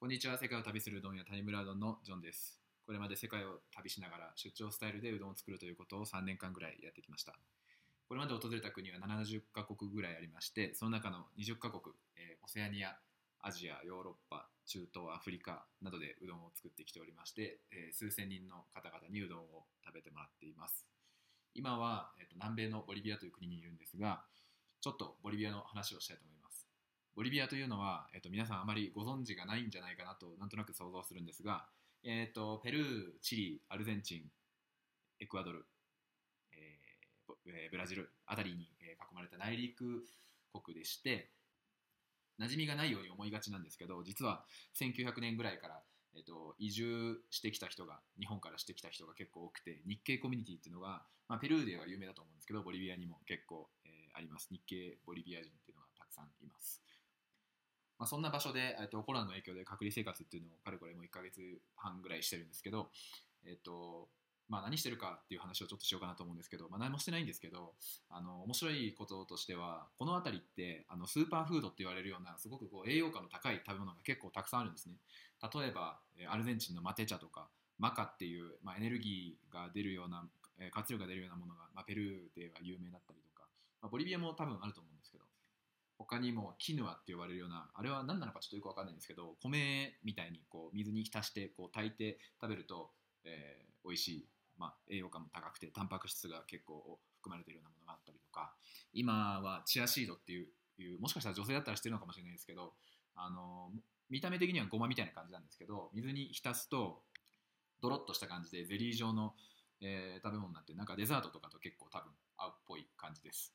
こんにちは。世界を旅するうどん屋谷村うどんのジョンです。これまで世界を旅しながら出張スタイルでうどんを作るということを3年間ぐらいやってきました。これまで訪れた国は70カ国ぐらいありましてその中の20カ国、えー、オセアニアアジアヨーロッパ中東アフリカなどでうどんを作ってきておりまして、えー、数千人の方々にうどんを食べてもらっています。今は、えーと、南米のボリビアという国にいるんですがちょっとボリビアの話をしたいと思います。ボリビアというのは、えーと、皆さんあまりご存知がないんじゃないかなとなんとなく想像するんですが、えーと、ペルー、チリ、アルゼンチン、エクアドル、えー、ブラジルあたりに囲まれた内陸国でして馴染みがないように思いがちなんですけど実は1900年ぐらいからえっと、移住してきた人が日本からしてきた人が結構多くて日系コミュニティっていうのが、まあ、ペルーでは有名だと思うんですけどボリビアにも結構、えー、あります。日系ボリビア人っていうのがたくさんいます、まあ、そんな場所で、えっと、コロナの影響で隔離生活っていうのをかれこれもう1ヶ月半ぐらいしてるんですけど、えっと、まあ、何してるかっていう話をちょっとしようかなと思うんですけど、まあ、何もしてないんですけどあの面白いこととしてはこの辺りってあのスーパーフードって言われるようなすごくこう栄養価の高い食べ物が結構たくさんあるんですね。例えばアルゼンチンのマテ茶とかマカっていう、まあ、エネルギーが出るような活力が出るようなものが、まあ、ペルーでは有名だったりとか、まあ、ボリビアも多分あると思うんですけど他にもキヌアって呼ばれるようなあれは何なのかちょっとよく分かんないんですけど米みたいにこう水に浸してこう炊いて食べると、えー、美味しいまあ、栄養価も高くてタンパク質が結構含まれているようなものがあったりとか今はチアシードっていういうもしかしたら女性だったら知ってるのかもしれないですけどあの見た目的にはごまみたいな感じなんですけど水に浸すとドロッとした感じでゼリー状の、えー、食べ物になってなんかデザートとかと結構多分合うっぽい感じです。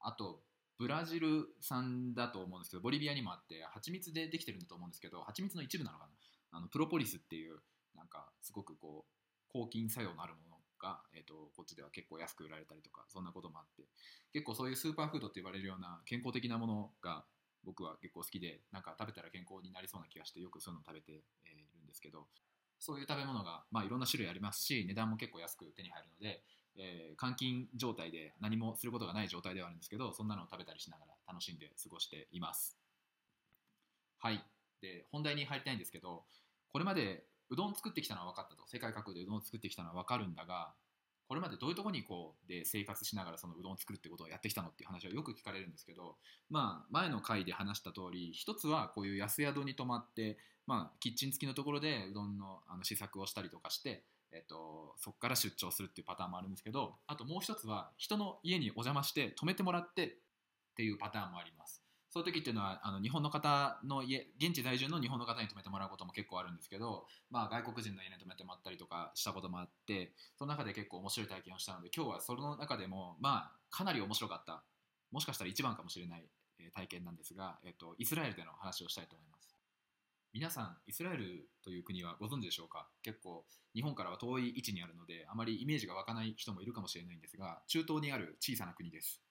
あとブラジル産だと思うんですけどボリビアにもあって蜂蜜でできてるんだと思うんですけど蜂蜜の一部なのかな？あのプロポリスっていうなんかすごくこう抗菌作用のあるものが、えーと、こっちでは結構安く売られたりとかそんなこともあって結構そういうスーパーフードって言われるような健康的なものが僕は結構好きでなんか食べたら健康になりそうな気がしてよくそういうのを食べているんですけど。そういう食べ物が、まあ、いろんな種類ありますし値段も結構安く手に入るので、えー、監禁状態で何もすることがない状態ではあるんですけどそんなのを食べたりしながら楽しんで過ごしています。はい。で本題に入りたいんですけどこれまでうどん作ってきたのは分かったと。世界各国でうどんを作ってきたのは分かるんだがこれまでどういうとこにこうで生活しながらそのうどんを作るってことをやってきたのっていう話はよく聞かれるんですけど、まあ、前の回で話した通り一つはこういう安宿に泊まって、まあ、キッチン付きのところでうどんのあの試作をしたりとかして、えっと、そこから出張するっていうパターンもあるんですけどあともう一つは人の家にお邪魔して泊めてもらってっていうパターンもあります。そういう時っていうのはあの日本の方の家現地在住の日本の方に泊めてもらうことも結構あるんですけど、まあ、外国人の家に泊めてもらったりとかしたこともあってその中で結構面白い体験をしたので今日はその中でもまあかなり面白かった。もしかしたら一番かもしれない体験なんですが、えっと、イスラエルでの話をしたいと思います。皆さんイスラエルという国はご存知でしょうか？結構日本からは遠い位置にあるのであまりイメージが湧かない人もいるかもしれないんですが中東にある小さな国です。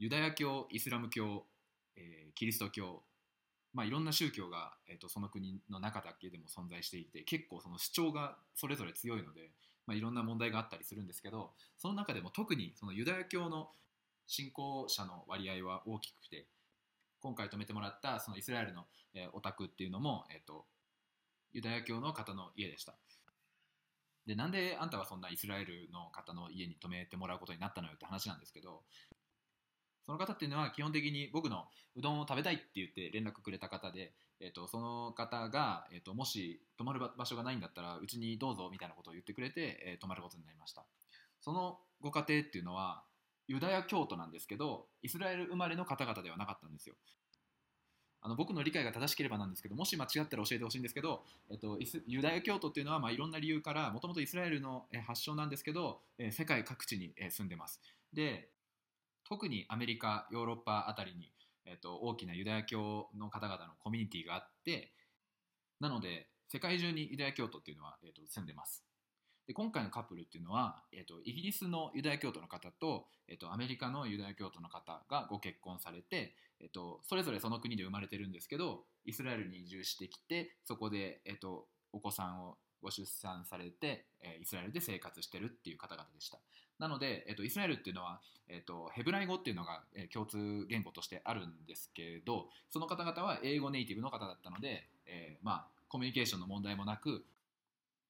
ユダヤ教イスラム教えー、キリスト教、まあ、いろんな宗教が、えーと、その国の中だけでも存在していて結構その主張がそれぞれ強いので、まあ、いろんな問題があったりするんですけどその中でも特にそのユダヤ教の信仰者の割合は大きくて今回泊めてもらったそのイスラエルの、えー、オタクっていうのも、えーと、ユダヤ教の方の家でした。でなんであんたはそんなイスラエルの方の家に泊めてもらうことになったのよって話なんですけどその方っていうのは基本的に僕のうどんを食べたいって言って連絡くれた方で、えーと、その方が、えーと、もし泊まる場所がないんだったらうちにどうぞみたいなことを言ってくれて、えー、泊まることになりました。そのご家庭っていうのはユダヤ教徒なんですけどイスラエル生まれの方々ではなかったんですよ。あの僕の理解が正しければなんですけどもし間違ったら教えてほしいんですけど、えっと、ユダヤ教徒っていうのは、まあ、いろんな理由からもともとイスラエルの発祥なんですけど、え世界各地に住んでます。で特にアメリカヨーロッパあたりに、えっと、大きなユダヤ教の方々のコミュニティがあってなので世界中にユダヤ教徒っていうのは、えっと、住んでます。で今回のカップルっていうのは、えっと、イギリスのユダヤ教徒の方と、えっと、アメリカのユダヤ教徒の方がご結婚されて、えっと、それぞれその国で生まれてるんですけどイスラエルに移住してきてそこで、えっと、お子さんをご出産されて、えイスラエルで生活してるっていう方々でした。なので、えっと、イスラエルっていうのは、えっと、ヘブライ語っていうのが、共通言語としてあるんですけどその方々は英語ネイティブの方だったので、えー、まあコミュニケーションの問題もなく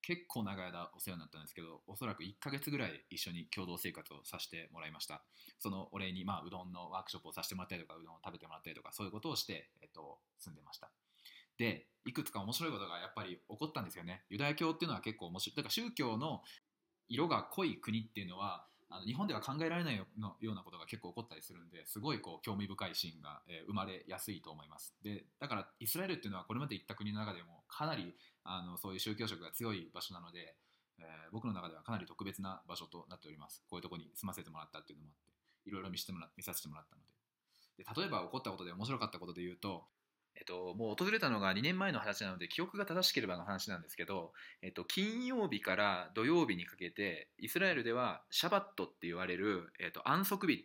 結構長い間お世話になったんですけどおそらく1ヶ月ぐらい一緒に共同生活をさせてもらいました。そのお礼に、まあ、うどんのワークショップをさせてもらったりとかうどんを食べてもらったりとかそういうことをして、えっと、住んでました。でいくつか面白いことがやっぱり起こったんですよね。ユダヤ教っていうのは結構面白い。だから宗教の色が濃い国っていうのはあの日本では考えられないようなことが結構起こったりするんですごいこう興味深いシーンが、えー、生まれやすいと思います。でだからイスラエルっていうのはこれまで行った国の中でもかなりあのそういう宗教色が強い場所なので、えー、僕の中ではかなり特別な場所となっております。こういうとこに住ませてもらったっていうのもあっていろいろ見せてもら見させてもらったので。で例えば起こったことで面白かったことで言うとえっと、もう訪れたのが2年前の話なので記憶が正しければの話なんですけど、えっと、金曜日から土曜日にかけてイスラエルではシャバットって言われる、えっと、安息日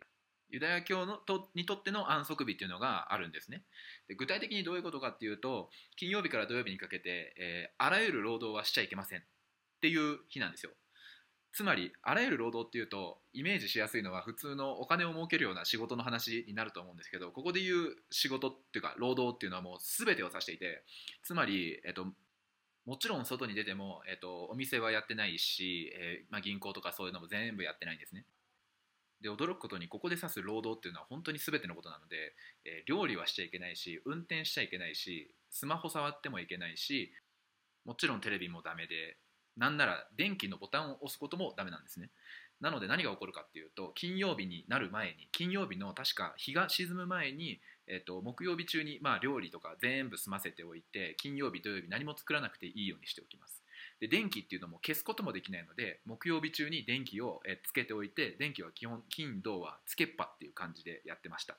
ユダヤ教のとにとっての安息日っていうのがあるんですね。で具体的にどういうことかっていうと金曜日から土曜日にかけて、えー、あらゆる労働はしちゃいけませんっていう日なんですよ。つまりあらゆる労働っていうとイメージしやすいのは普通のお金を儲けるような仕事の話になると思うんですけどここで言う仕事っていうか労働っていうのはもう全てを指していてつまり、えっと、もちろん外に出ても、えっと、お店はやってないし、えー、まあ、銀行とかそういうのも全部やってないんですね。で驚くことにここで指す労働っていうのは本当に全てのことなので、えー、料理はしちゃいけないし運転しちゃいけないしスマホ触ってもいけないしもちろんテレビもダメでなんなら電気のボタンを押すこともダメなんですね。なので何が起こるかっていうと金曜日になる前に金曜日の確か日が沈む前に、えーと、木曜日中に、まあ、料理とか全部済ませておいて金曜日土曜日何も作らなくていいようにしておきます。で電気っていうのも消すこともできないので木曜日中に電気をつけておいて電気は基本金土はつけっぱっていう感じでやってました。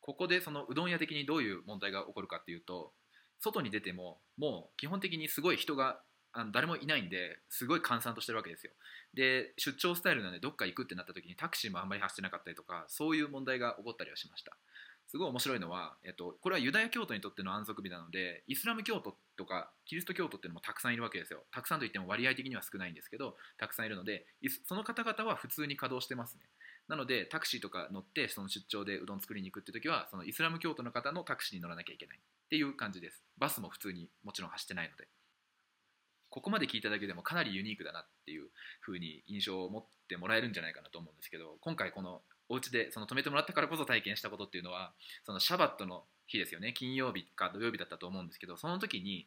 ここでそのうどん屋的にどういう問題が起こるかっていうと外に出てももう基本的にすごい人があの誰もいないんですごい閑散としてるわけですよ。で出張スタイルなんでどっか行くってなった時にタクシーもあんまり走ってなかったりとかそういう問題が起こったりはしました。すごい面白いのは、えっと、これはユダヤ教徒にとっての安息日なのでイスラム教徒とかキリスト教徒っていうのもたくさんいるわけですよ。たくさんといっても割合的には少ないんですけどたくさんいるのでその方々は普通に稼働してますね。なのでタクシーとか乗ってその出張でうどん作りに行くって時はそのイスラム教徒の方のタクシーに乗らなきゃいけないっていう感じです。バスも普通にもちろん走ってないので。ここまで聞いただけでもかなりユニークだなっていう風に印象を持ってもらえるんじゃないかなと思うんですけど今回このお家でその止めてもらったからこそ体験したことっていうのはそのシャバットの日ですよね。金曜日か土曜日だったと思うんですけどその時に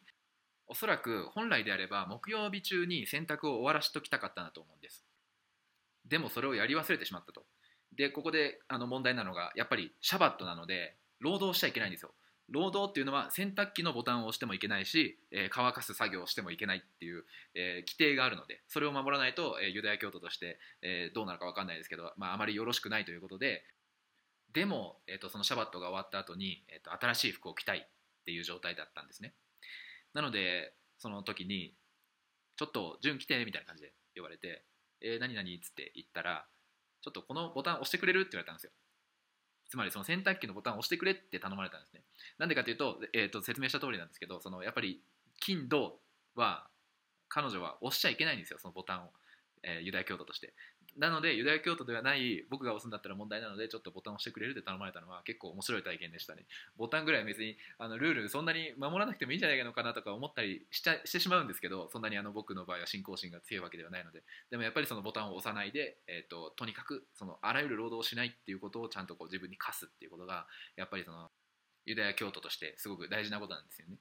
おそらく本来であれば木曜日中に洗濯を終わらしときたかったなと思うんです。でもそれをやり忘れてしまったと。でここであの問題なのがやっぱりシャバットなので労働しちゃいけないんですよ。労働っていうのは洗濯機のボタンを押してもいけないし、えー、乾かす作業をしてもいけないっていう、えー、規定があるのでそれを守らないと、えー、ユダヤ教徒として、えどうなるか分かんないですけど、まあ、あまりよろしくないということででも、えーと、そのシャバットが終わった後に、えーと、新しい服を着たいっていう状態だったんですねなのでその時に「ちょっと順来て」みたいな感じで言われて「えー、何々?」っつって言ったら「ちょっとこのボタン押してくれる?」って言われたんですよつまりその洗濯機のボタンを押してくれって頼まれたんですね。なんでかというと,、えー、と説明した通りなんですけどそのやっぱり金土は彼女は押しちゃいけないんですよそのボタンを、えー、ユダヤ教徒として。なのでユダヤ教徒ではない僕が押すんだったら問題なのでちょっとボタンを押してくれるって頼まれたのは結構面白い体験でしたねボタンぐらい別にあのルールそんなに守らなくてもいいんじゃないのかなとか思ったりしちゃしてしまうんですけどそんなにあの僕の場合は信仰心が強いわけではないのででもやっぱりそのボタンを押さないで、えーと、とにかくそのあらゆる労働をしないっていうことをちゃんとこう自分に課すっていうことがやっぱりそのユダヤ教徒としてすごく大事なことなんですよね。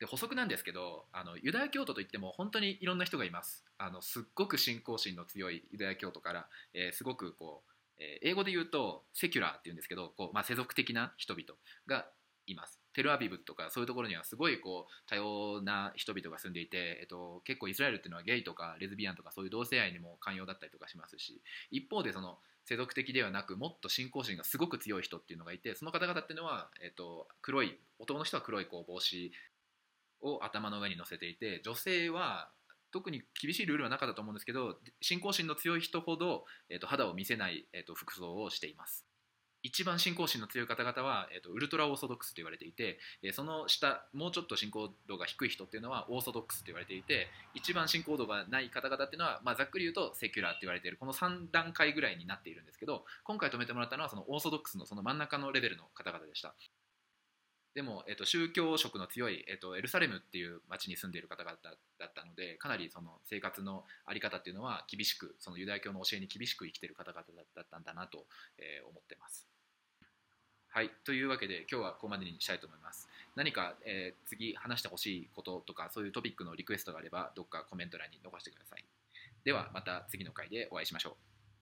で補足なんですけどあのユダヤ教徒といっても本当にいろんな人がいます。あのすっごく信仰心の強いユダヤ教徒から、えー、すごくこう、えー、英語で言うとセキュラーっていうんですけどこう、まあ、世俗的な人々がいます。テルアビブとかそういうところにはすごいこう多様な人々が住んでいて、えっと、結構イスラエルっていうのはゲイとかレズビアンとかそういう同性愛にも寛容だったりとかしますし一方でその世俗的ではなくもっと信仰心がすごく強い人っていうのがいてその方々っていうのは、えっと、黒い男の人は黒いこう帽子を頭の上に乗せていて女性は特に厳しいルールはなかったと思うんですけど信仰心の強い人ほど、えーと、肌を見せない、えーと、服装をしています。一番信仰心の強い方々は、えーと、ウルトラオーソドックスと言われていて、えー、その下もうちょっと信仰度が低い人っていうのはオーソドックスと言われていて一番信仰度がない方々っていうのは、まあ、ざっくり言うとセキュラーって言われているこの3段階ぐらいになっているんですけど今回止めてもらったのはそのオーソドックスのその真ん中のレベルの方々でした。でも、えーと、宗教色の強い、えーと、エルサレムっていう町に住んでいる方々だったのでかなりその生活の在り方っていうのは厳しくそのユダヤ教の教えに厳しく生きている方々だったんだなと、えー、思ってます。はい、というわけで今日はここまでにしたいと思います。何か、えー、次話してほしいこととかそういうトピックのリクエストがあればどっかコメント欄に残してください。ではまた次の回でお会いしましょう。